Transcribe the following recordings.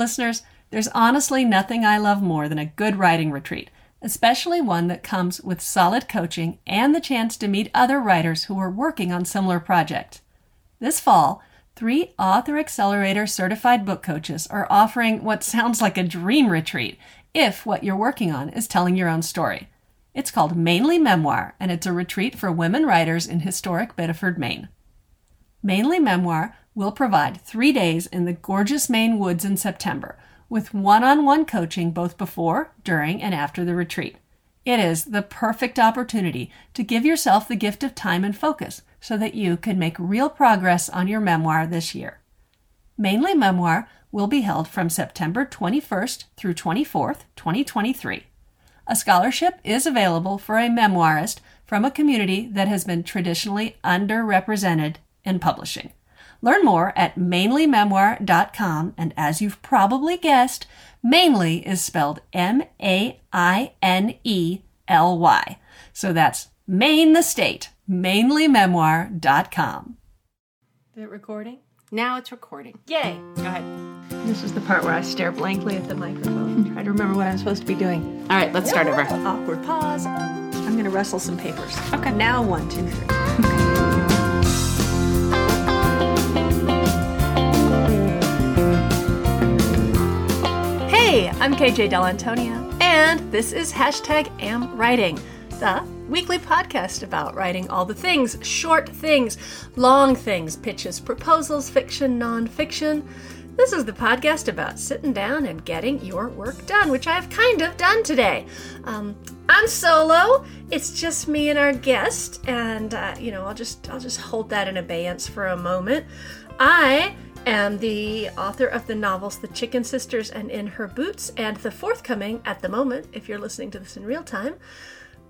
Listeners, there's honestly nothing I love more than a good writing retreat, especially one that comes with solid coaching and the chance to meet other writers who are working on similar projects. This fall, three Author Accelerator certified book coaches are offering what sounds like a dream retreat if what you're working on is telling your own story. It's called Mainely Memoir, and it's a retreat for women writers in historic Biddeford, Maine. Mainely Memoir will provide three days in the gorgeous Maine woods in September with one on one coaching both before, during, and after the retreat. It is the perfect opportunity to give yourself the gift of time and focus so that you can make real progress on your memoir this year. Mainely Memoir will be held from September 21st through 24th, 2023. A scholarship is available for a memoirist from a community that has been traditionally underrepresented in publishing. Learn more at mainelymemoir.com, and as you've probably guessed, Mainely is spelled M A I N E L Y. So that's Maine the state, mainelymemoir.com. Is it recording? Now it's recording. Yay! Go ahead. This is the part where I stare blankly at the microphone and try to remember what I'm supposed to be doing. All right, let's start over. Awkward pause. I'm going to rustle some papers. Okay. Now, one, two, three. Hey, I'm KJ Dell'Antonia, and this is hashtag Am Writing, the weekly podcast about writing all the things short things, long things, pitches, proposals, fiction, nonfiction. This is the podcast about sitting down and getting your work done, which I've kind of done today. Um, I'm solo. It's just me and our guest, and uh, you know, I'll just I'll just hold that in abeyance for a moment. I am the author of the novels The Chicken Sisters and In Her Boots, and the forthcoming, at the moment, if you're listening to this in real time,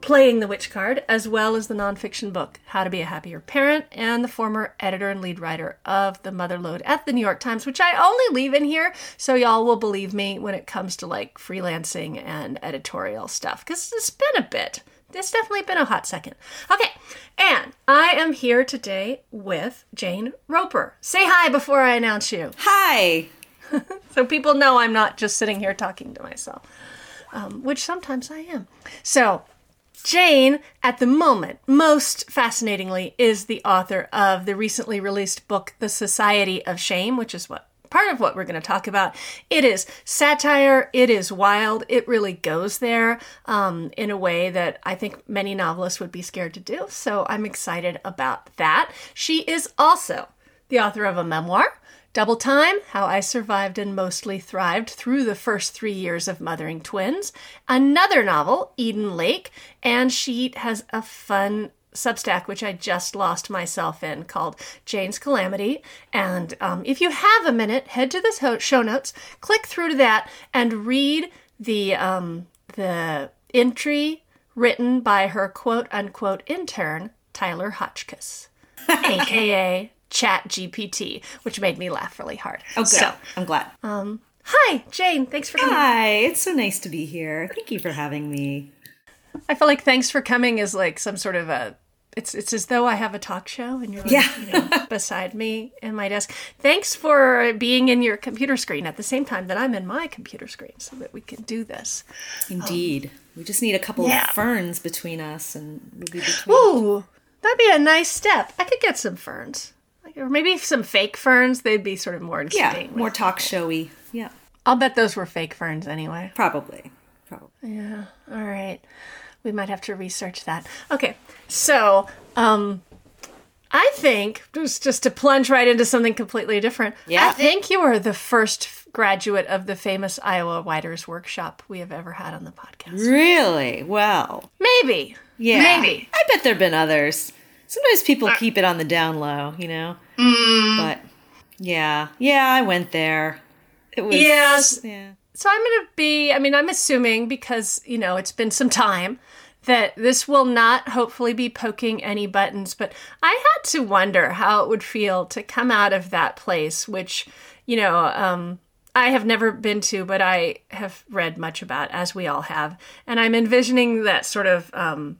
Playing the Witch Card, as well as the nonfiction book How to Be a Happier Parent, and the former editor and lead writer of The Mother Lode at the New York Times, which I only leave in here so y'all will believe me when it comes to like freelancing and editorial stuff, because it's been a bit. It's definitely been a hot second. Okay, and I am here today with Jane Roper. Say hi before I announce you. Hi. So people know I'm not just sitting here talking to myself, um, which sometimes I am. So, Jane, at the moment, most fascinatingly, is the author of the recently released book, The Society of Shame, which is what part of what we're going to talk about. It is satire, it is wild, it really goes there um, in a way that I think many novelists would be scared to do. So I'm excited about that. She is also the author of a memoir. Double Time How I Survived and Mostly Thrived Through the First Three Years of Mothering Twins. Another novel, Eden Lake. And she has a fun Substack, which I just lost myself in, called Jane's Calamity. And um, if you have a minute, head to the show notes, click through to that, and read the um, the entry written by her quote unquote intern Tyler Hotchkiss, aka ChatGPT, which made me laugh really hard. Oh, good. So, I'm glad. hi, Jane. Thanks for coming. Hi, it's so nice to be here. Thank you for having me. I feel like thanks for coming is like some sort of a. It's it's as though I have a talk show and you're Yeah. you know, beside me in my desk. Thanks for being in your computer screen at the same time that I'm in my computer screen, so that we can do this. Indeed. we just need a couple yeah. of ferns between us and we'll be between. Ooh, that'd be a nice step. I could get some ferns, like, or maybe some fake ferns. They'd be sort of more Yeah, more talk showy. Yeah, I'll bet those were fake ferns anyway. probably. Probably. Yeah. All right. We might have to research that. Okay. So, um, I think just just to plunge right into something completely different. Yeah. I think you are the first graduate of the famous Iowa Writers Workshop we have ever had on the podcast. Really? Well, Maybe. yeah. Maybe. I bet there've been others. Sometimes people keep it on the down low, you know? But yeah. Yeah, I went there. It was. Yes. Yeah. So I'm going to be, I mean, I'm assuming because, you know, it's been some time that this will not hopefully be poking any buttons, but I had to wonder how it would feel to come out of that place, which, you know, um, I have never been to, but I have read much about, as we all have. And I'm envisioning that sort of, um,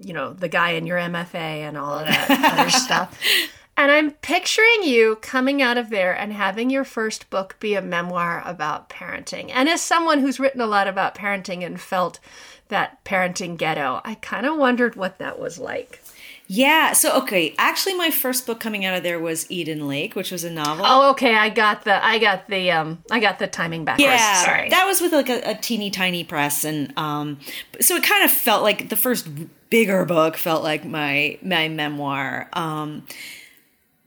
you know, the guy in your MFA and all of that other stuff. And I'm picturing you coming out of there and having your first book be a memoir about parenting. And as someone who's written a lot about parenting and felt that parenting ghetto, I kind of wondered what that was like. Yeah. So okay, actually, my first book coming out of there was Eden Lake, which was a novel. Oh, okay. I got the I got the um I got the timing backwards. yeah, Sorry. that was with like a, a teeny tiny press, and um, so it kind of felt like the first bigger book felt like my my memoir. Um,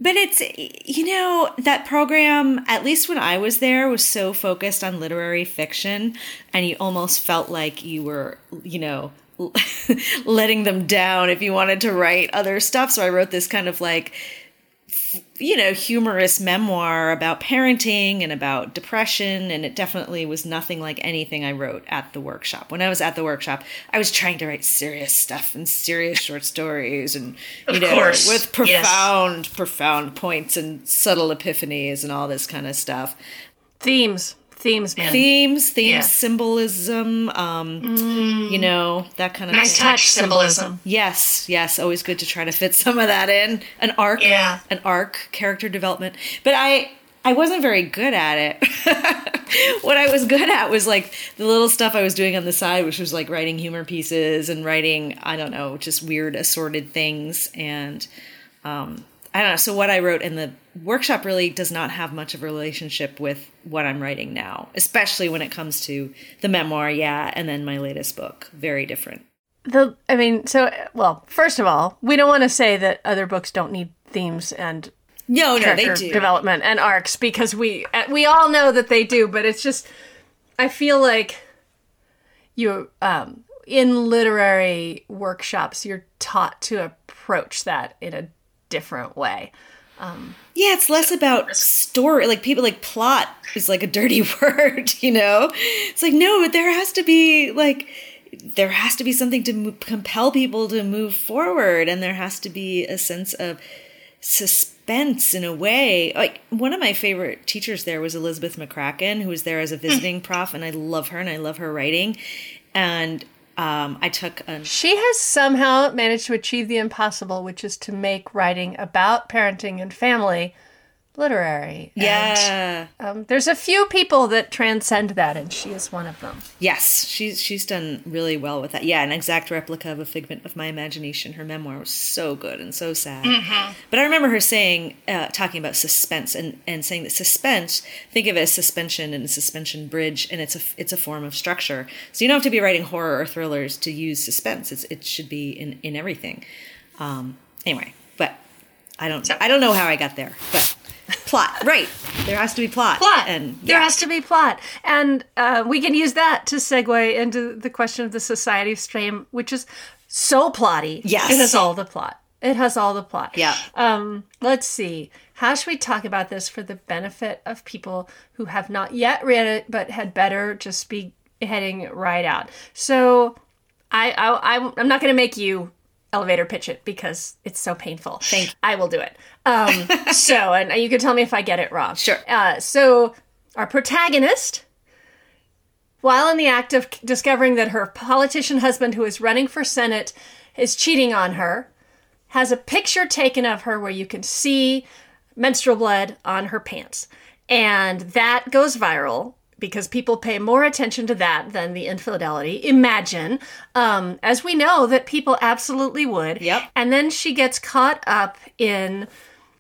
but it's you know that program at least when i was there was so focused on literary fiction and you almost felt like you were you know letting them down if you wanted to write other stuff. So i wrote this kind of like you know humorous memoir about parenting and about depression and it definitely was nothing like anything i wrote at the workshop when i was at the workshop i was trying to write serious stuff and serious short stories and you Of know course, with yes. profound profound points and subtle epiphanies and all this kind of stuff themes. Themes, man. themes themes Yeah. Mm. symbolism um you know that kind of nice thing. touch symbolism. Yes, yes, always good to try to fit some of that in. An arc, Yeah. an arc, character development. But I I wasn't very good at it. what I was good at was like the little stuff I was doing on the side, which was like writing humor pieces and writing, I don't know, just weird assorted things and um I don't know. So what I wrote in the workshop really does not have much of a relationship with what I'm writing now, especially when it comes to the memoir, yeah, and then my latest book. Very different. The I mean, so well, first of all, we don't want to say that other books don't need themes and No, no, they do. development and arcs because we uh, we all know that they do, but it's just I feel like you um in literary workshops you're taught to approach that in a different way. Um, yeah, it's less about story. Like people like plot is like a dirty word, you know? It's like, no, but there has to be like, there has to be something to compel people to move forward. And there has to be a sense of suspense in a way. Like one of my favorite teachers there was Elizabeth McCracken, who was there as a hmm. visiting prof. And I love her and I love her writing. And um, I took an She has somehow managed to achieve the impossible, which is to make writing about parenting and family literary. And, yeah. um, there's a few people that transcend that, and she is one of them. Yes, she's she's done really well with that. Yeah, an exact replica of a figment of my imagination. Her memoir was so good and so sad. But I remember her saying, uh, talking about suspense and, and saying that suspense, think of it as suspension and a suspension bridge, and it's a it's a form of structure. So you don't have to be writing horror or thrillers to use suspense. It's, it should be in in everything. Um, anyway, but I don't I don't know how I got there, but plot right. There has to be plot. plot. and there has to be plot, and uh, we can use that to segue into the question of the Society of Shame, which is so plotty. Yes. it has all the plot. It has all the plot. Yeah. Um, let's see. How should we talk about this for the benefit of people who have not yet read it but had better just be heading right out? So, I, I I'm, I'm not going to make you elevator pitch it because it's so painful. Thank you. I will do it. Um, so, and you can tell me if I get it wrong. Sure. Uh, so, our protagonist, while in the act of discovering that her politician husband, who is running for Senate, is cheating on her, has a picture taken of her where you can see menstrual blood on her pants. And that goes viral because people pay more attention to that than the infidelity. Imagine, um, as we know that people absolutely would. Yep. And then she gets caught up in,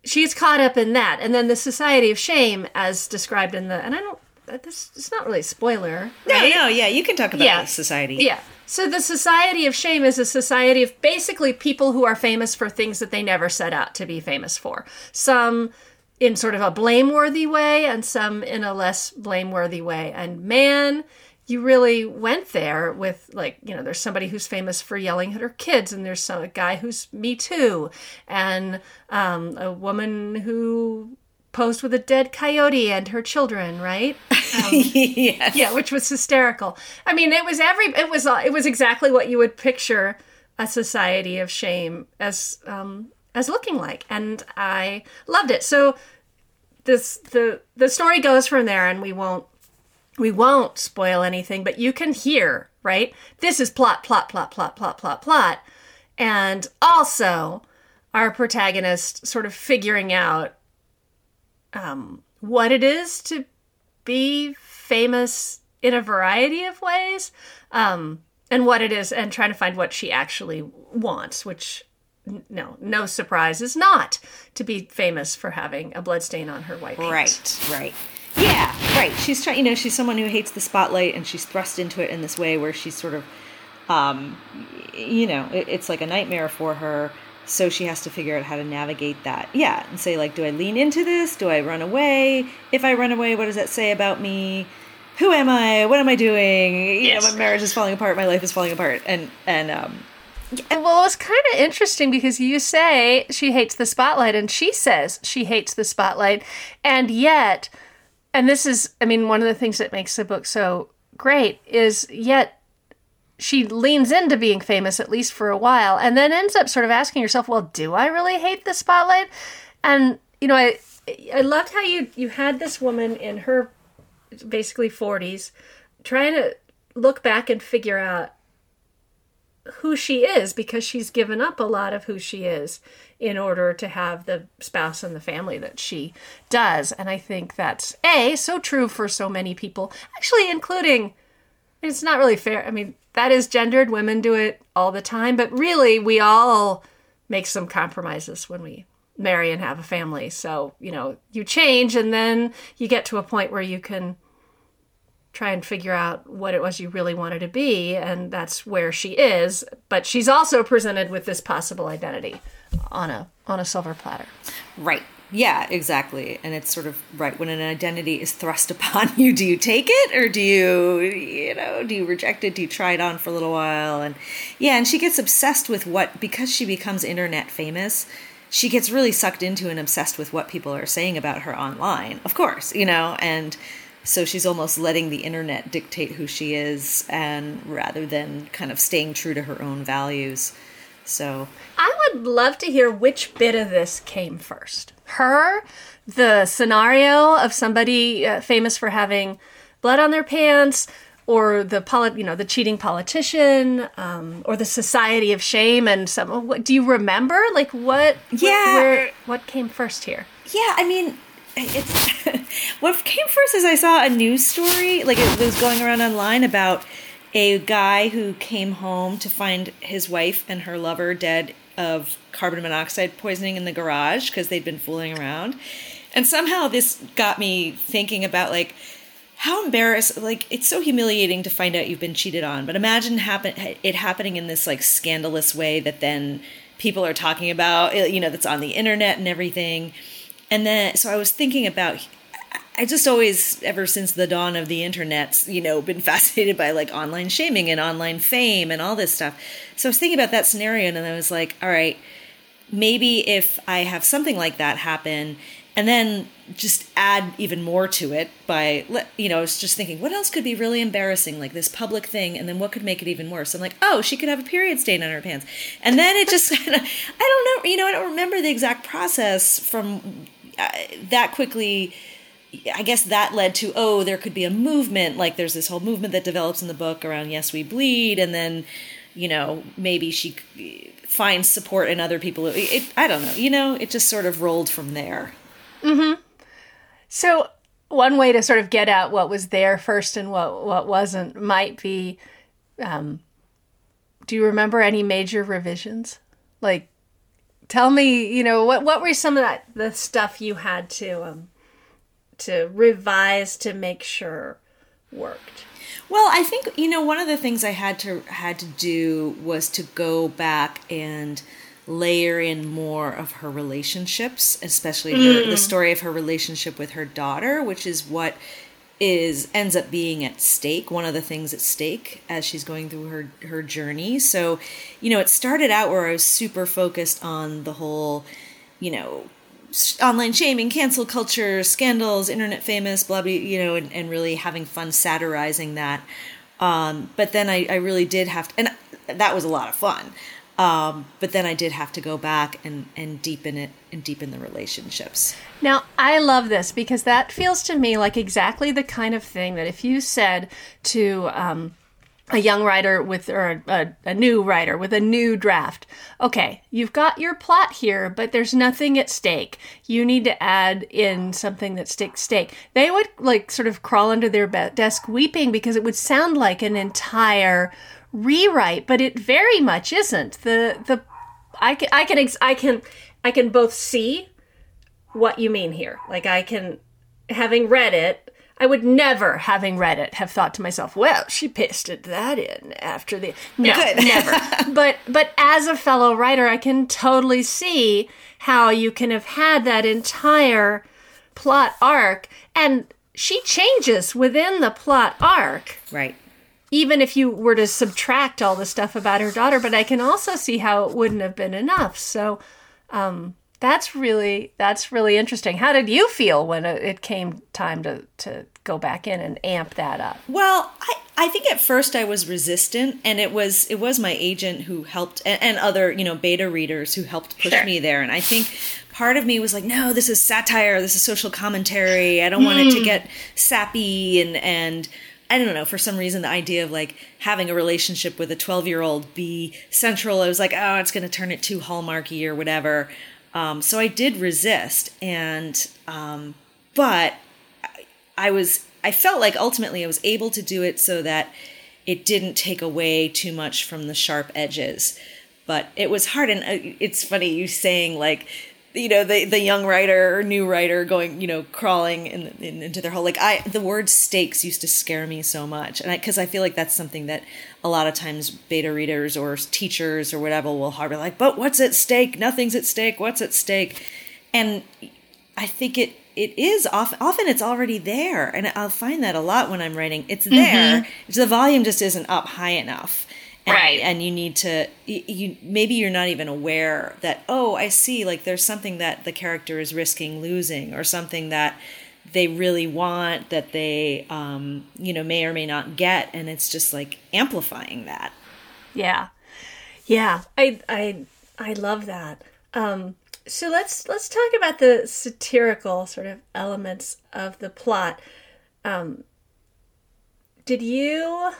she's caught up in that. And then the Society of Shame, as described in the, and I don't, this it's not really a spoiler. No, right? no, yeah, you can talk about Yeah. the society. Yeah. So the Society of Shame is a society of basically people who are famous for things that they never set out to be famous for. Some in sort of a blameworthy way and some in a less blameworthy way. And man, you really went there with like, you know, there's somebody who's famous for yelling at her kids and there's some a guy who's me too and um, a woman who posed with a dead coyote and her children, right? yes. yeah, which was hysterical. I mean, it was every it was it was exactly what you would picture a society of shame as um, as looking like, and I loved it. So this the the story goes from there, and we won't we won't spoil anything, but you can hear right. This is plot, plot, plot, plot, plot, plot, plot, and also our protagonist sort of figuring out um, what it is to be famous in a variety of ways, um, and what it is, and trying to find what she actually wants, which no, no surprise is not to be famous for having a bloodstain on her white pants. Right, right. Yeah, right. She's trying, you know, she's someone who hates the spotlight and she's thrust into it in this way where she's sort of, um, you know, it, it's like a nightmare for her. So she has to figure out how to navigate that. Yeah, and say, like, do I lean into this? Do I run away? If I run away, what does that say about me? Who am I? What am I doing? You know, my marriage is falling apart. My life is falling apart. And, and, um, Well, it's kind of interesting because you say she hates the spotlight, and she says she hates the spotlight, and yet, and this is, I mean, one of the things that makes the book so great is yet she leans into being famous at least for a while, and then ends up sort of asking herself, "Well, do I really hate the spotlight?" And you know, I I loved how you you had this woman in her basically forties trying to look back and figure out who she is because she's given up a lot of who she is in order to have the spouse and the family that she does. And I think that's A, so true for so many people, actually, including, it's not really fair. I mean, that is gendered. Women do it all the time, but really, we all make some compromises when we marry and have a family. So, you know, you change and then you get to a point where you can try and figure out what it was you really wanted to be and that's where she is but she's also presented with this possible identity on a on a silver platter Right. Yeah, exactly. And it's sort of right when an identity is thrust upon you, do you take it or do you, you know, do you reject it? Do you try it on for a little while? And yeah, and she gets obsessed with what, because she becomes internet famous, she gets really sucked into and obsessed with what people are saying about her online, of course, you know, and so she's almost letting the internet dictate who she is and rather than kind of staying true to her own values. So i would love to hear which bit of this came first her the scenario of somebody uh, famous for having blood on their pants or the poli- you know the cheating politician um, or the society of shame and some what do you remember like what Yeah. where, what came first here Yeah, I mean, what came first is I saw a news story, like it was going around online about a guy who came home to find his wife and her lover dead of carbon monoxide poisoning in the garage because they'd been fooling around. And somehow this got me thinking about like how embarrassed like it's so humiliating to find out you've been cheated on but imagine happen it happening in this like scandalous way that then people are talking about you know that's on the internet and everything and then so i was thinking about i just always ever since the dawn of the internet you know been fascinated by like online shaming and online fame and all this stuff so i was thinking about that scenario and i was like all right maybe if I have something like that happen and then just add even more to it by you know, I was just thinking what else could be really embarrassing like this public thing and then what could make it even worse. I'm like, "Oh, she could have a period stain on her pants." And then it just I don't know, you know, I don't remember the exact process from that quickly I guess that led to oh there could be a movement like there's this whole movement that develops in the book around yes we bleed and then you know maybe she finds support in other people. It, it, I don't know you know it just sort of rolled from there. So one way to sort of get at what was there first and what what wasn't might be um, do you remember any major revisions? Like tell me, you know, what what were some of that the stuff you had to um to revise to make sure worked? Well, I think you know one of the things I had to had to do was to go back and layer in more of her relationships, especially her, the story of her relationship with her daughter, which is what is ends up being at stake one of the things at stake as she's going through her her journey. So you know it started out where i was super focused on the whole you know online shaming cancel culture scandals internet famous blah blah you know and, and really having fun satirizing that. Um, but then I, I really did have to and that was a lot of fun um, but then i did have to go back and and deepen it and deepen the relationships Now, I love this because that feels to me like exactly the kind of thing that if you said to um, a young writer with or a, a, new writer with a new draft. Okay, you've got your plot here, but there's nothing at stake. You need to add in something that stakes stake. They would like sort of crawl under their desk weeping because it would sound like an entire rewrite, but it very much isn't. The the I can I can ex- I can I can both see what you mean here. Like I can having read it I would never, having read it, have thought to myself, "Well, she pasted that in after the." No, never. but but as a fellow writer, I can totally see how you can have had that entire plot arc, and she changes within the plot arc, Right. Even if you were to subtract all the stuff about her daughter. But I can also see how it wouldn't have been enough. So. Um, that's really that's really interesting. How did you feel when it came time to to go back in and amp that up? Well, I, I think at first I was resistant, and it was it was my agent who helped, and, and other you know beta readers who helped push Sure. me there. And I think part of me was like, no, this is satire, this is social commentary. I don't want it to get sappy and and. I don't know, for some reason, the idea of like having a relationship with a 12 year old be central, I was like, oh, it's going to turn it too hallmarky or whatever. Um, so I did resist. And, um, but I was I felt like ultimately I was able to do it so that it didn't take away too much from the sharp edges. But it was hard, and uh, it's funny you saying like, you know, the the young writer or new writer going, you know, crawling in, in, into their hole. Like I, the word stakes used to scare me so much, and because I, feel like that's something that a lot of times beta readers or teachers or whatever will harbor like, but what's at stake? Nothing's at stake. What's at stake? And I think it it is often often it's already there, and I'll find that a lot when I'm writing. It's there. It's the volume just isn't up high enough, and, Right. And you need to you, you maybe you're not even aware that oh I see like there's something that the character is risking losing or something that they really want that they um, you know may or may not get, and it's just like amplifying that. Yeah, yeah. I I I love that. Um, so let's let's talk about the satirical sort of elements of the plot. Um, did you?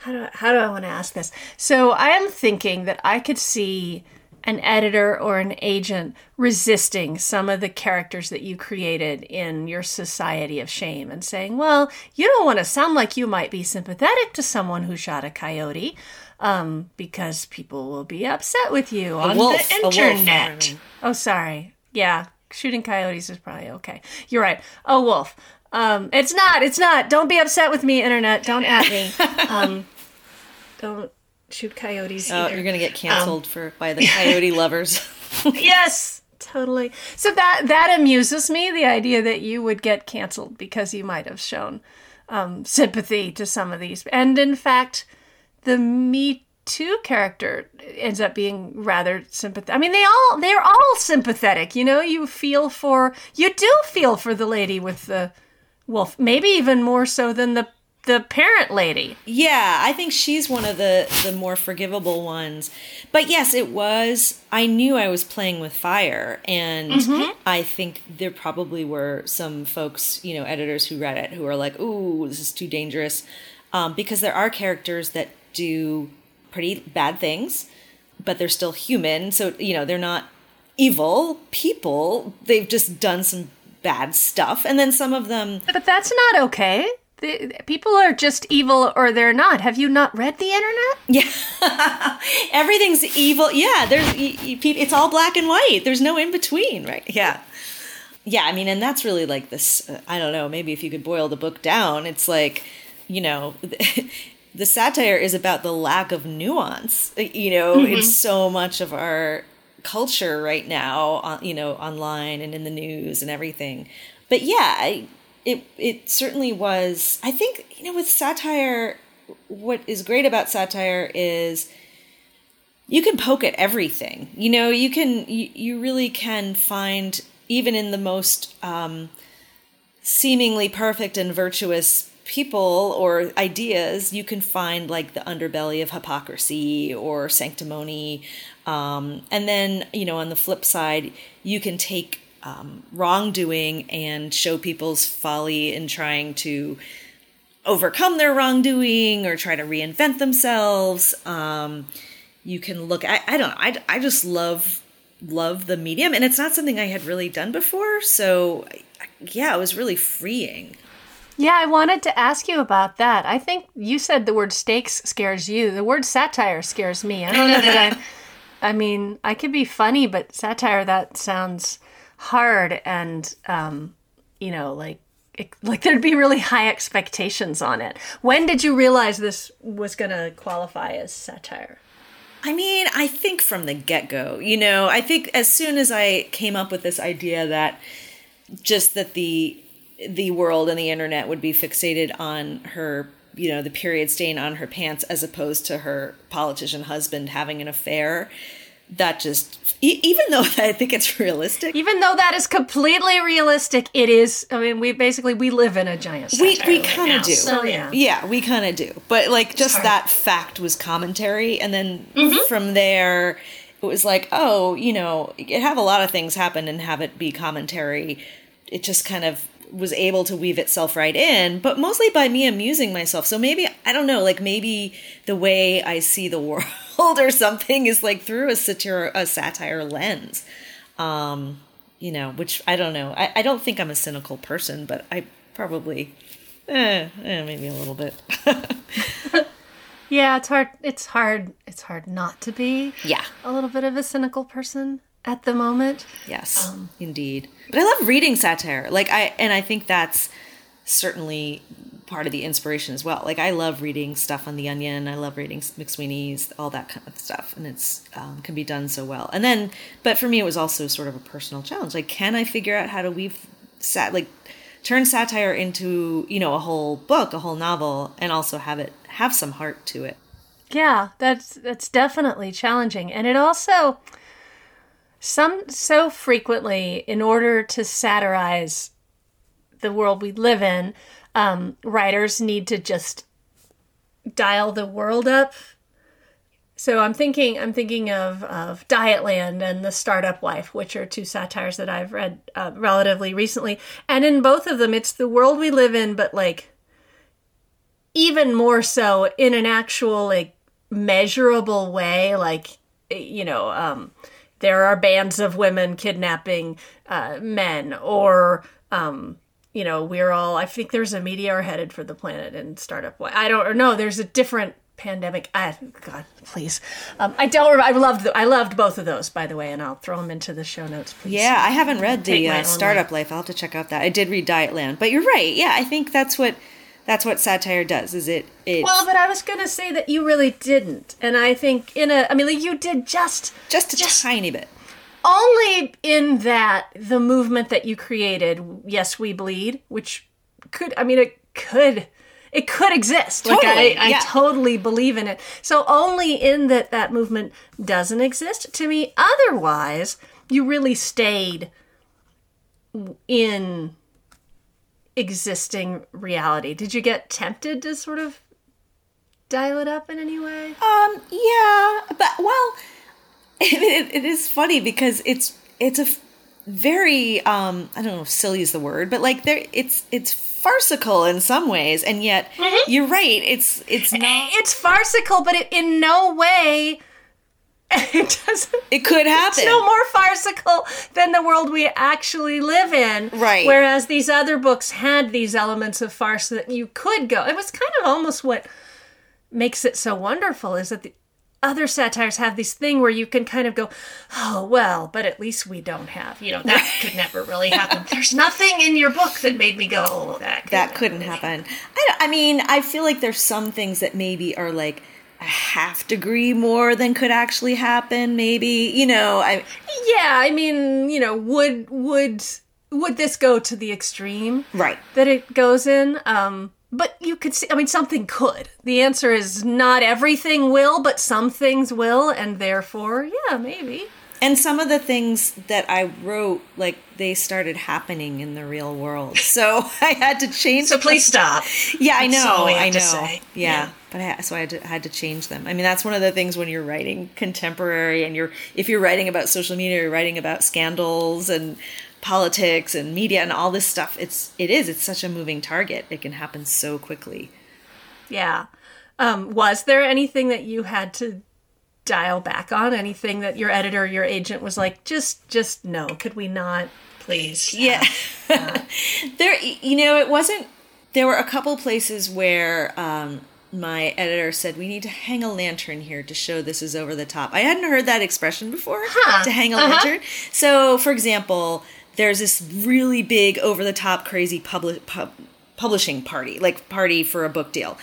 How do I, how do I want to ask this? So I am thinking that I could see an editor or an agent resisting some of the characters that you created in your society of shame and saying, well, you don't want to sound like you might be sympathetic to someone who shot a coyote um, because people will be upset with you on wolf, the a wolf, internet. Oh, sorry. Yeah, shooting coyotes is probably okay. You're right. Oh, wolf. Um, it's not. It's not. Don't be upset with me, internet. Don't at me. Um, don't shoot coyotes. Oh, either. you're gonna get canceled for by the coyote lovers. yes, totally. So that that amuses me. The idea that you would get canceled because you might have shown um, sympathy to some of these, and in fact, the Me Too character ends up being rather sympathetic. I mean, they all they're all sympathetic. You know, you feel for you do feel for the lady with the wolf, maybe even more so than the the parent lady. Yeah, I think she's one of the the more forgivable ones. But yes, it was. I knew I was playing with fire, and I think there probably were some folks, you know, editors who read it who are like, "Ooh, this is too dangerous," um, because there are characters that do pretty bad things, but they're still human. So you know, they're not evil people. They've just done some bad stuff, and then some of them But that's not okay. The, people are just evil or they're not. Have you not read the internet? Yeah, everything's evil. Yeah, there's y- y- pe- it's all black and white. There's no in between, right? Yeah, yeah. I mean, and that's really like this. Uh, I don't know. Maybe if you could boil the book down, it's like, you know. The satire is about the lack of nuance, you know, in so much of our culture right now, you know, online and in the news and everything. But yeah, I, it it certainly was. I think you know with satire, what is great about satire is you can poke at everything. You know, you can you, you really can find even in the most um, seemingly perfect and virtuous people or ideas, you can find like the underbelly of hypocrisy or sanctimony. Um, and then, you know, on the flip side, you can take um, wrongdoing and show people's folly in trying to overcome their wrongdoing or try to reinvent themselves. Um, you can look. I, I don't know. I, I just love love the medium, and it's not something I had really done before. So yeah, it was really freeing. Yeah, I wanted to ask you about that. I think you said the word stakes scares you. The word satire scares me. I don't know that I. I mean, I could be funny, but satire that sounds hard and, um, you know, like like there'd be really high expectations on it. When did you realize this was going to qualify as satire? I mean, I think from the get go, you know, I think as soon as I came up with this idea that just that the the world and the internet would be fixated on her you know the period stain on her pants as opposed to her politician husband having an affair that just e- even though i think it's realistic Even though that is completely realistic, it is. I mean, we basically we live in a giant. we, we kind now, of do So yeah. yeah we kind of do but like just that fact was commentary and then Mm-hmm. from there it was like oh you know you could have a lot of things happen and have it be commentary it just kind of was able to weave itself right in but mostly by me amusing myself so maybe i don't know like maybe the way i see the world or something is like through a satire a satire lens um you know which i don't know i, I don't think i'm a cynical person but i probably eh, eh maybe a little bit Yeah, it's hard. It's hard. It's hard not to be yeah a little bit of a cynical person at the moment. Yes, Um, indeed. But I love reading satire. Like I and I think that's certainly part of the inspiration as well. Like I love reading stuff on The Onion. I love reading McSweeney's, all that kind of stuff, and it's um, can be done so well. And then, but for me, it was also sort of a personal challenge. Like, can I figure out how to weave sat like turn satire into you know a whole book, a whole novel, and also have it have some heart to it. Yeah, that's that's definitely challenging, and it also some so frequently in order to satirize the world we live in, um, writers need to just dial the world up. So I'm thinking I'm thinking of of Dietland and The Startup Wife, which are two satires that I've read uh, relatively recently, and in both of them, it's the world we live in, but like even more so in an actual like measurable way like you know um there are bands of women kidnapping uh men or um you know we're all i think there's a meteor headed for the planet in startup i don't or no there's a different pandemic i god please um i don't rem- i loved the, i loved both of those by the way and i'll throw them into the show notes please Yeah, I haven't read Take the uh, Startup Life. I'll have to check out that. I did read Dietland, but you're right. Yeah, I think that's what that's what satire does. Is it? It well but i was gonna say that you really didn't and i think in a i mean like you did just just a tiny bit. only in that the movement that you created yes we bleed which could i mean it could it could exist like Totally, I, I yeah. totally believe in it so only in that that movement doesn't exist to me otherwise you really stayed in existing reality did you get tempted to sort of dial it up in any way Um, yeah, but well, it, it is funny because it's it's a very um I don't know if silly is the word, but like there it's it's farcical in some ways, and yet you're right. It's it's not. it's farcical but it in no way it doesn't It could happen. it's no more farcical than the world we actually live in. Right. Whereas these other books had these elements of farce that you could go. It was kind of almost what makes it so wonderful is that the other satires have this thing where you can kind of go, oh, well, but at least we don't have, you know, that could never really happen. There's nothing in your book that made me go, oh, that could that couldn't really happen. I, I mean, I feel like there's some things that maybe are like a half degree more than could actually happen. Maybe you know, I Yeah, I mean, you know, would would would this go to the extreme right. that it goes in? Um, but you could see. I mean, something could. The answer is not everything will, but some things will, and therefore, yeah, maybe. And some of the things that I wrote, like they started happening in the real world, so I had to change. So please stop. Yeah, I know. all we have I know. Yeah, Yeah. But I, so I had to, had to change them. I mean, that's one of the things when you're writing contemporary, and you're if you're writing about social media, you're writing about scandals, and politics and media and all this stuff it's it is it's such a moving target it can happen so quickly Yeah. Um, was there anything that you had to dial back on? Anything that your editor, your agent was like, just, just no, could we not, please? yeah there you know it wasn't there were a couple places where um my editor said we need to hang a lantern here to show this is over the top i hadn't heard that expression before Huh. to hang a Uh-huh. lantern so for example there's this really big over the top crazy publi- pub- publishing party like party for a book deal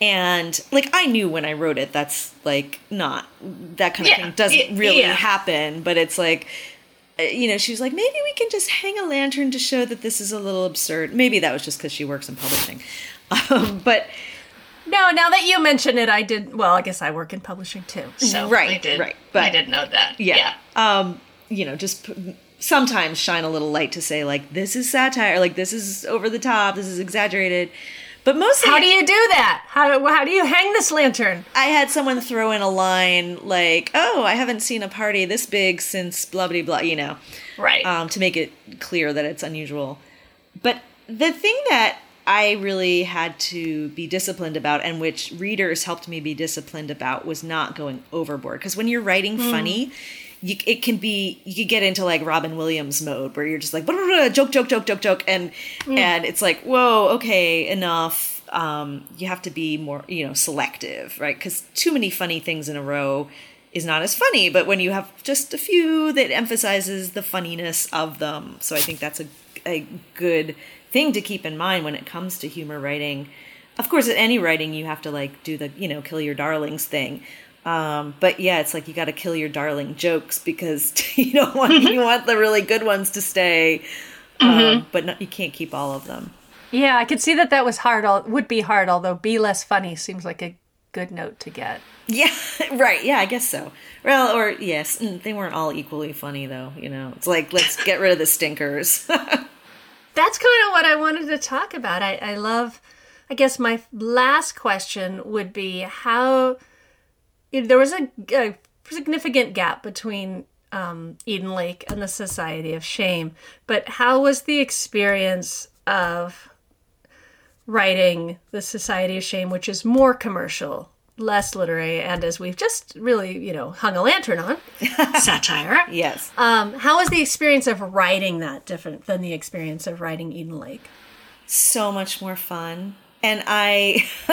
and like i knew when i wrote it that's like not that kind of Yeah, thing doesn't really yeah. happen but it's like uh, you know, she was like, maybe we can just hang a lantern to show that this is a little absurd. Maybe that was just because she works in publishing. Um, but No, now that you mention it, I did. Well, I guess I work in publishing too. So Right, I did, right, I but- did know that. yeah, Um, you know, just p- sometimes shine a little light to say like this is satire, like this is over the top, this is exaggerated. But mostly, How do you do that? How do, how do you hang this lantern? I had someone throw in a line like, "Oh, I haven't seen a party this big since blah blah blah," you know. Right. um, to make it clear that it's unusual. But the thing that I really had to be disciplined about, and which readers helped me be disciplined about, was not going overboard. Because when you're writing funny, you, it can be you could get into like Robin Williams mode where you're just like blah, blah, blah, joke, joke, joke, joke, joke, and and it's like whoa, okay, enough. Um, you have to be more, you know, selective, right? Because too many funny things in a row is not as funny. But when you have just a few that emphasizes the funniness of them, so I think that's a a good thing to keep in mind when it comes to humor writing. Of course, at any writing, you have to like do the you know kill your darlings thing. Um, but yeah, it's like you got to kill your darling jokes because you don't want you want the really good ones to stay, um, but not, you can't keep all of them. yeah, I could see that that was hard. Al- would be hard, although be less funny seems like a good note to get. Yeah, right. Yeah, I guess so. Well, or yes, mm, they weren't all equally funny though. You know, it's like let's get rid of the stinkers. That's kind of what I wanted to talk about. I, I love, I guess my last question would be how there was a, a significant gap between um, Eden Lake and the Society of Shame, but how was the experience of writing the Society of Shame, which is more commercial, less literary, and as we've just really, you know, hung a lantern on, satire. yes. Um, how was the experience of writing that different than the experience of writing Eden Lake? so much more fun. And I,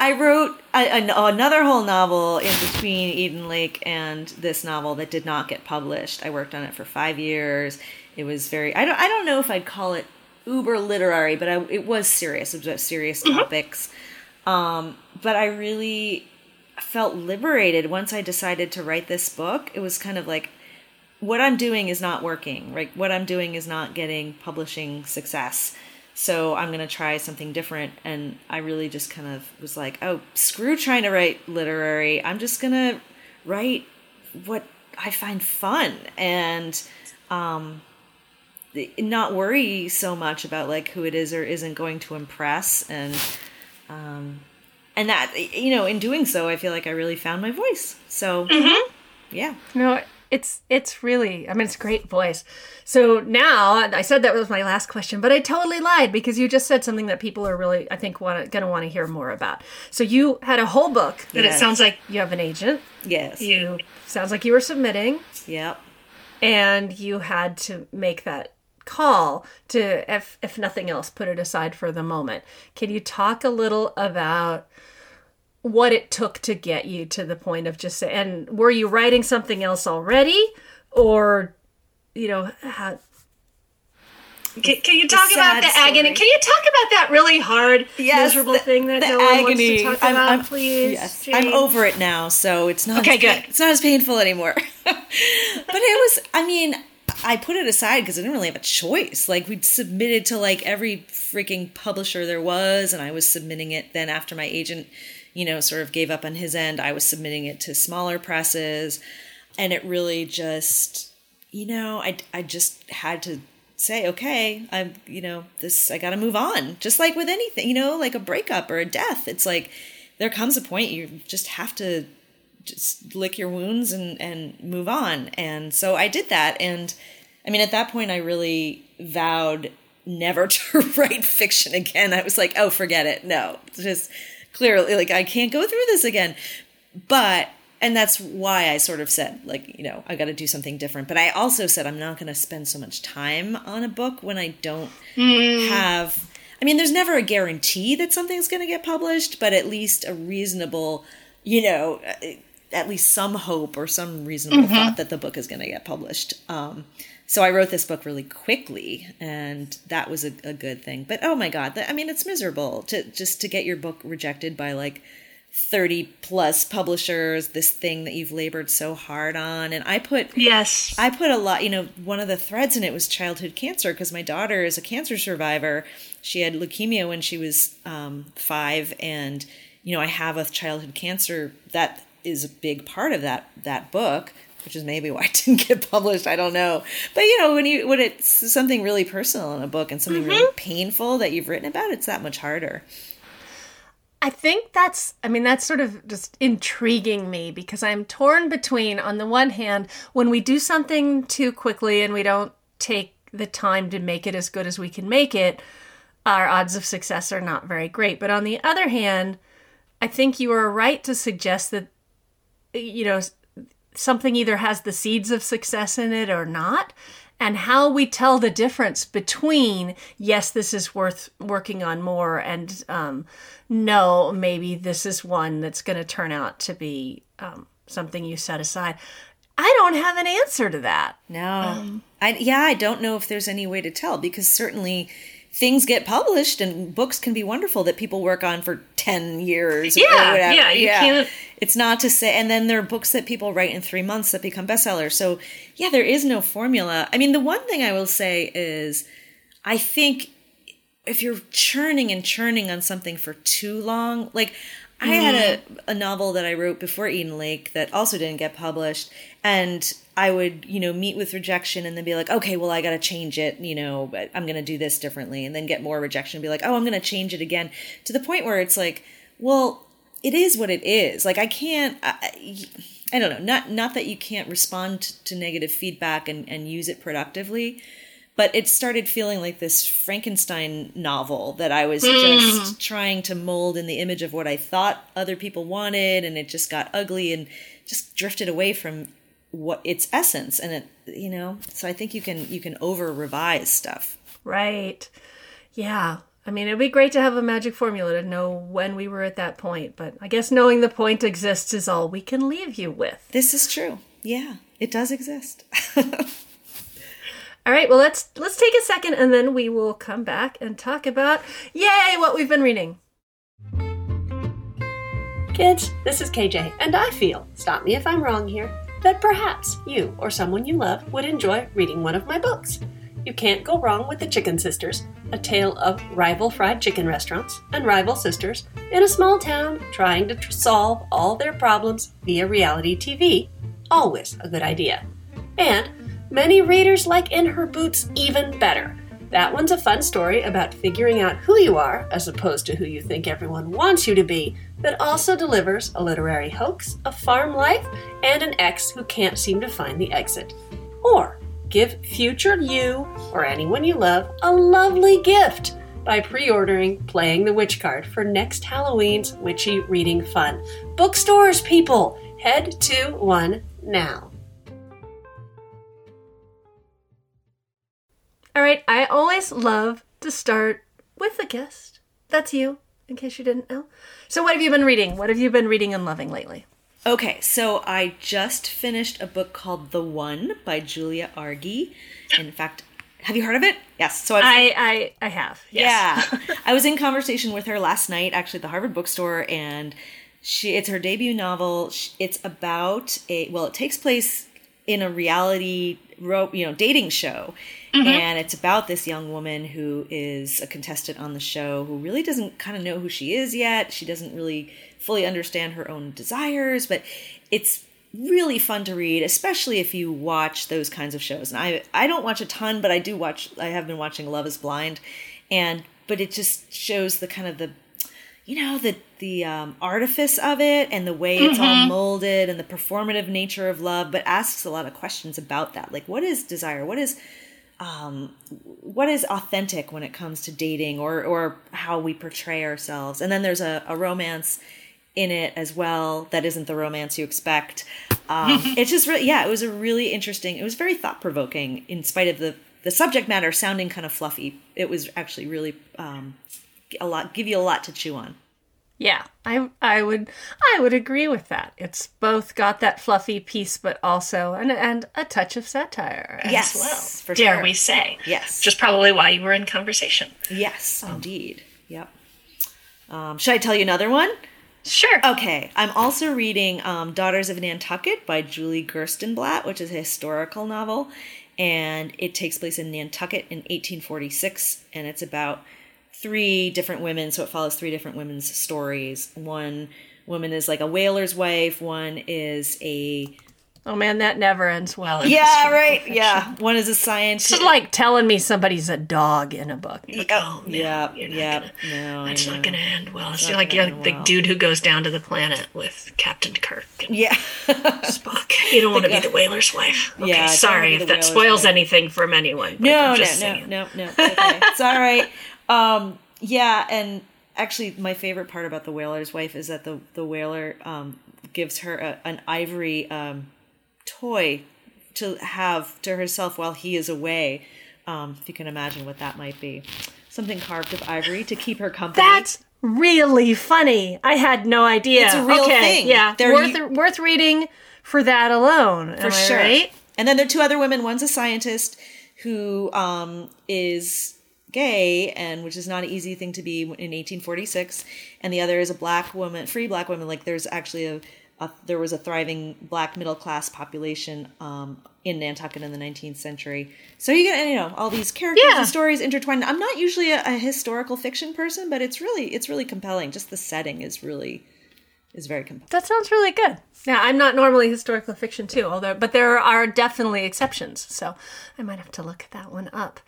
I wrote a, an- another whole novel in between Eden Lake and this novel that did not get published. I worked on it for five years. It was very I don't I don't know if I'd call it uber literary, but I, it was serious. It was about serious topics. Um, but I really felt liberated once I decided to write this book. It was kind of like what I'm doing is not working. Right? What I'm doing is not getting publishing success. So I'm going to try something different. And I really just kind of was like, oh, screw trying to write literary. I'm just going to write what I find fun and um, not worry so much about like who it is or isn't going to impress. And um, and that you know, in doing so, I feel like I really found my voice. So yeah. No, it's it's really I mean it's a great voice. So now I said that was my last question, but I totally lied because you just said something that people are really I think want going to want to hear more about. So you had a whole book that it sounds like you have an agent. Yes. You sounds like you were submitting Yep. and you had to make that call to if if nothing else put it aside for the moment. Can you talk a little about what it took to get you to the point of just say, and were you writing something else already or you know how can, can you talk about the agony? story. Can you talk about that really hard, Yes, miserable the- thing that no one wants to talk I'm- about, I'm- please? Yes, Jane? I'm over it now, so it's not. Okay, as good. It's not as painful anymore. but it was. I mean, I put it aside because I didn't really have a choice. Like we'd submitted to like every freaking publisher there was, and I was submitting it. Then after my agent, you know, sort of gave up on his end, I was submitting it to smaller presses, and it really just, you know, I I just had to say okay i'm you know this i gotta move on just like with anything you know like a breakup or a death it's like there comes a point you just have to just lick your wounds and and move on and so i did that and I mean, at that point, I really vowed never to write fiction again. I was like, oh, forget it. No, just clearly, like, I can't go through this again. But, and that's why I sort of said, like, you know, I got to do something different. But I also said, I'm not going to spend so much time on a book when I don't mm. have. I mean, there's never a guarantee that something's going to get published, but at least a reasonable, you know, uh, at least some hope or some reasonable thought that the book is going to get published. Um, so I wrote this book really quickly, and that was a, a good thing. But oh my god, that, I mean, it's miserable to just to get your book rejected by like thirty plus publishers. This thing that you've labored so hard on, and I put Yes. I put a lot, you know, one of the threads in it was childhood cancer because my daughter is a cancer survivor. She had leukemia when she was um, five, and you know, I have a childhood cancer that is a big part of that that book, which is maybe why it didn't get published. I don't know, but you know, when you when it's something really personal in a book and something really mm-hmm. painful that you've written about, it's that much harder. I think that's, I mean, that's sort of just intriguing me because I'm torn between, on the one hand, when we do something too quickly and we don't take the time to make it as good as we can make it, our odds of success are not very great. But on the other hand, I think you are right to suggest that, you know, something either has the seeds of success in it or not. And how we tell the difference between, yes, this is worth working on more, and um, no, maybe this is one that's going to turn out to be um, something you set aside. I don't have an answer to that. No, I yeah, I don't know if there's any way to tell because certainly things get published and books can be wonderful that people work on for 10 years or Yeah, whatever. yeah, you can't- it's not to say and then there are books that people write in 3 months that become bestsellers. So yeah there is no formula. I mean the one thing i will say is i think if you're churning and churning on something for too long like i had a, mm-hmm. a novel that i wrote before eden lake that also didn't get published and i would you know meet with rejection and then be like okay well i gotta change it you know i'm gonna do this differently and then get more rejection and be like oh i'm gonna change it again to the point where it's like well it is what it is. Like i can't I, I don't know not not that you can't respond to negative feedback and and use it productively but it started feeling like this Frankenstein novel that I was hmm. just trying to mold in the image of what I thought other people wanted, and it just got ugly and just drifted away from what its essence. And it, you know, so I think you can you can over revise stuff. Right. Yeah. I mean, it'd be great to have a magic formula to know when we were at that point, but I guess knowing the point exists is all we can leave you with. This is true. Yeah, it does exist. All right, well let's let's take a second and then we will come back and talk about yay what we've been reading. Kids, this is KJ, and I feel, stop me if I'm wrong here, that perhaps you or someone you love would enjoy reading one of my books. You can't go wrong with The Chicken Sisters, a tale of rival fried chicken restaurants and rival sisters in a small town trying to tr- solve all their problems via reality TV. Always a good idea. And many readers like In Her Boots even better. That one's a fun story about figuring out who you are as opposed to who you think everyone wants you to be, that also delivers a literary hoax, a farm life, and an ex who can't seem to find the exit. Or give future you or anyone you love a lovely gift by pre ordering Playing the Witch card for next Halloween's witchy reading fun. Bookstores, people! Head to one now. All right, I always love to start with a guest. That's you, in case you didn't know. So, what have you been reading? What have you been reading and loving lately? Okay, so I just finished a book called The One by Julia Argy. In fact, have you heard of it? Yes. So I've, I I, I have. Yes. Yeah. I was in conversation with her last night, actually, at the Harvard bookstore, and she it's her debut novel. It's about a well, it takes place in a reality, you know, dating show, and it's about this young woman who is a contestant on the show who really doesn't kind of know who she is yet. She doesn't really fully understand her own desires, but it's really fun to read, especially if you watch those kinds of shows. And I I don't watch a ton, but I do watch. I have been watching Love Is Blind, and but it just shows the kind of the you know the the um, artifice of it and the way it's all molded and the performative nature of love, but asks a lot of questions about that. Like, what is desire? What is um, what is authentic when it comes to dating or or how we portray ourselves? And then there's a, a romance in it as well that isn't the romance you expect. Um, it's just really yeah, it was a really interesting. It was very thought provoking in spite of the the subject matter sounding kind of fluffy. It was actually really um, a lot give you a lot to chew on. Yeah, I I would I would agree with that. It's both got that fluffy piece, but also and and a touch of satire as yes, well. for Dare sure. we say? Yes. Which is probably why you were in conversation. Yes, indeed. Yep. Um, should I tell you another one? Sure. Okay, I'm also reading um, Daughters of Nantucket by Julie Gerstenblatt, which is a historical novel, and it takes place in Nantucket in 1846, and it's about three different women, so it follows three different women's stories. One woman is like a whaler's wife, one is a Oh man, that never ends well. yeah, right, yeah, one is a scientist. It's like telling me somebody's a dog in a book. Oh, no, yeah, yeah, gonna- no, That's not going to end well. It's not like you're the well. dude who goes down to the planet with Captain Kirk yeah. Spock. You don't want to be the whaler's wife. Okay, Yeah, sorry if that spoils wife. anything from anyone. No, I'm no, just no, saying. no, no. Okay. it's all right. Um, yeah, and actually, my favorite part about the whaler's wife is that the the whaler um, gives her a, an ivory um, toy to have to herself while he is away. Um, if you can imagine what that might be, something carved of ivory to keep her company. That's really funny. I had no idea. It's a real okay, thing. Yeah, They're worth worth reading for that alone. for sure. right? And then there are two other women. One's a scientist who um, is gay, and which is not an easy thing to be in 1846. And the other is a black woman, free black woman. Like there's actually a, a there was a thriving black middle class population um, in Nantucket in the 19th century. So you get you know all these characters Yeah. and stories intertwined. I'm not usually a, a historical fiction person, but it's really it's really compelling. Just the setting is really is very compelling. That sounds really good. Yeah, I'm not normally historical fiction too, although but there are definitely exceptions. So I might have to look that one up.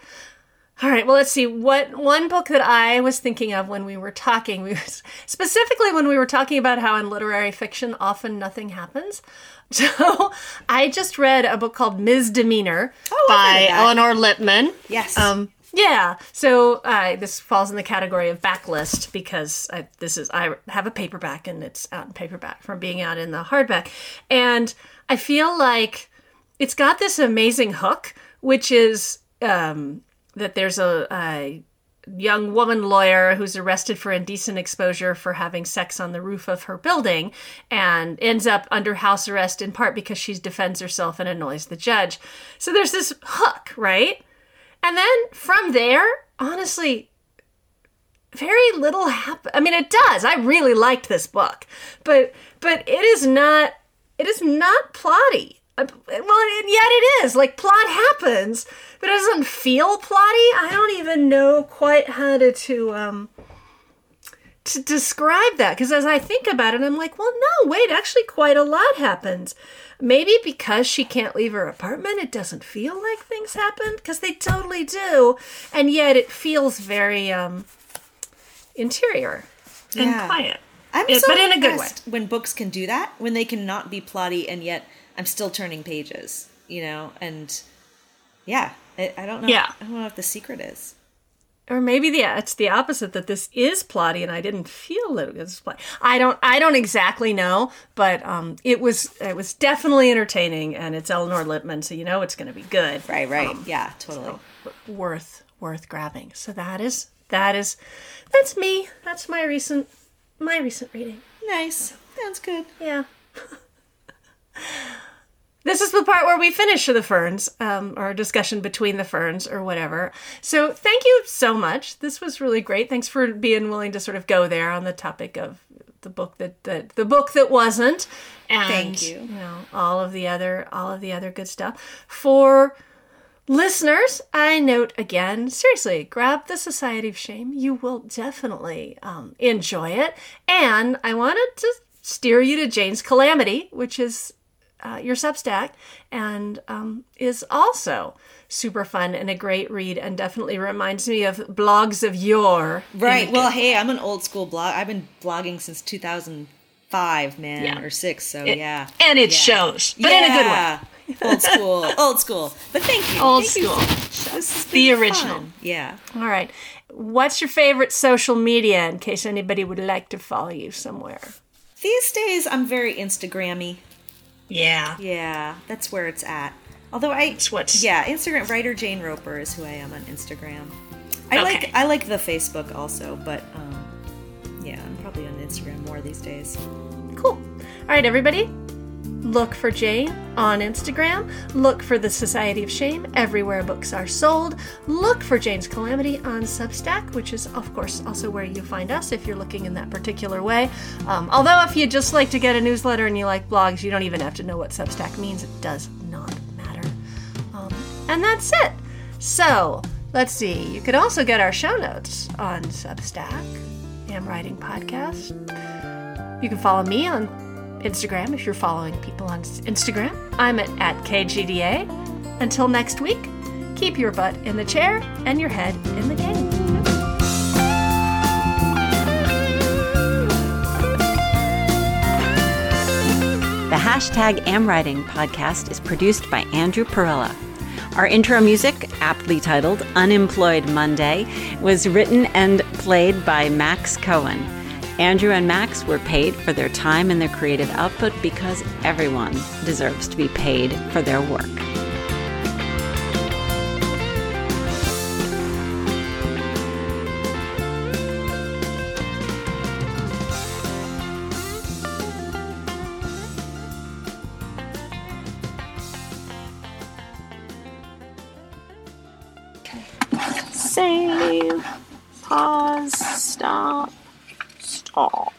All right, well let's see what one book that I was thinking of when we were talking, we was, specifically when we were talking about how in literary fiction often nothing happens. So I just read a book called Ms. Demeanor Oh, by heard of that. Elinor Lipman. Yes. Um, yeah. So uh, this falls in the category of backlist because I, this is I have a paperback and it's out in paperback from being out in the hardback, and I feel like it's got this amazing hook, which is um, that there's a, a young woman lawyer who's arrested for indecent exposure for having sex on the roof of her building and ends up under house arrest in part because she defends herself and annoys the judge. So there's this hook, right? And then from there, honestly, very little happen. I mean, it does. I really liked this book, but but it is not. It is not plotty. Uh, Well, and yet it is. Like plot happens, but it doesn't feel plotty. I don't even know quite how to to um to describe that because as I think about it, I'm like, well, no, wait, actually, quite a lot happens. Maybe because she can't leave her apartment, it doesn't feel like things happen because they totally do, and yet it feels very um interior. And Yeah. quiet. I'm Yeah, so but in a good impressed when books can do that, when they can not be plotty and yet I'm still turning pages, you know, and yeah, I, I don't know. Yeah. I don't know what the secret is. or maybe the it's the opposite that this is plotty and I didn't feel that it was plotty. I don't I don't exactly know, but um, it was it was definitely entertaining and it's Elinor Lipman, so you know it's going to be good. Right, right. yeah, totally. Worth worth grabbing. So that is that is that's me. That's my recent my recent reading. Nice. Sounds good. Yeah. This is the part where we finish the ferns, um, or discussion between the ferns, or whatever. So, thank you so much. This was really great. Thanks for being willing to sort of go there on the topic of the book that, that the book that wasn't, and Thank you. You know all of the other all of the other good stuff for listeners. I note again, seriously, grab the Society of Shame. You will definitely um, enjoy it, and I wanted to steer you to Jane's Calamity, which is uh, your Substack and um, is also super fun and a great read and definitely reminds me of blogs of yore. Right. Well, hey, I'm an old school blog. I've been blogging since 2005, man, Yeah. or six. So yeah. And it shows, but in a good way. old school, old school. But thank you. Old Thank you school. much. This The original. fun. Yeah. All right. What's your favorite social media in case anybody would like to follow you somewhere? These days, I'm very Instagrammy. Yeah. Yeah, that's where it's at. Although I, It's what's- yeah, Instagram writer Jane Roper is who I am on Instagram. I Okay. like I like the Facebook also, but um, yeah, I'm probably on Instagram more these days. Cool. All right, everybody. Look for Jane on Instagram. Look for the Society of Shame everywhere books are sold. Look for Jane's Calamity on Substack, which is, of course, also where you find us if you're looking in that particular way. Um, although, if you just like to get a newsletter and you like blogs, you don't even have to know what Substack means. It does not matter. Um, and that's it. So, let's see. You could also get our show notes on Substack, Am Writing Podcast. You can follow me on Instagram if you're following people on Instagram. I'm at, at KJDA. Until next week, keep your butt in the chair and your head in the game. The hashtag AmWriting podcast is produced by Andrew Perella. Our intro music, aptly titled Unemployed Monday, was written and played by Max Cohen. Andrew and Max were paid for their time and their creative output because everyone deserves to be paid for their work. Pause.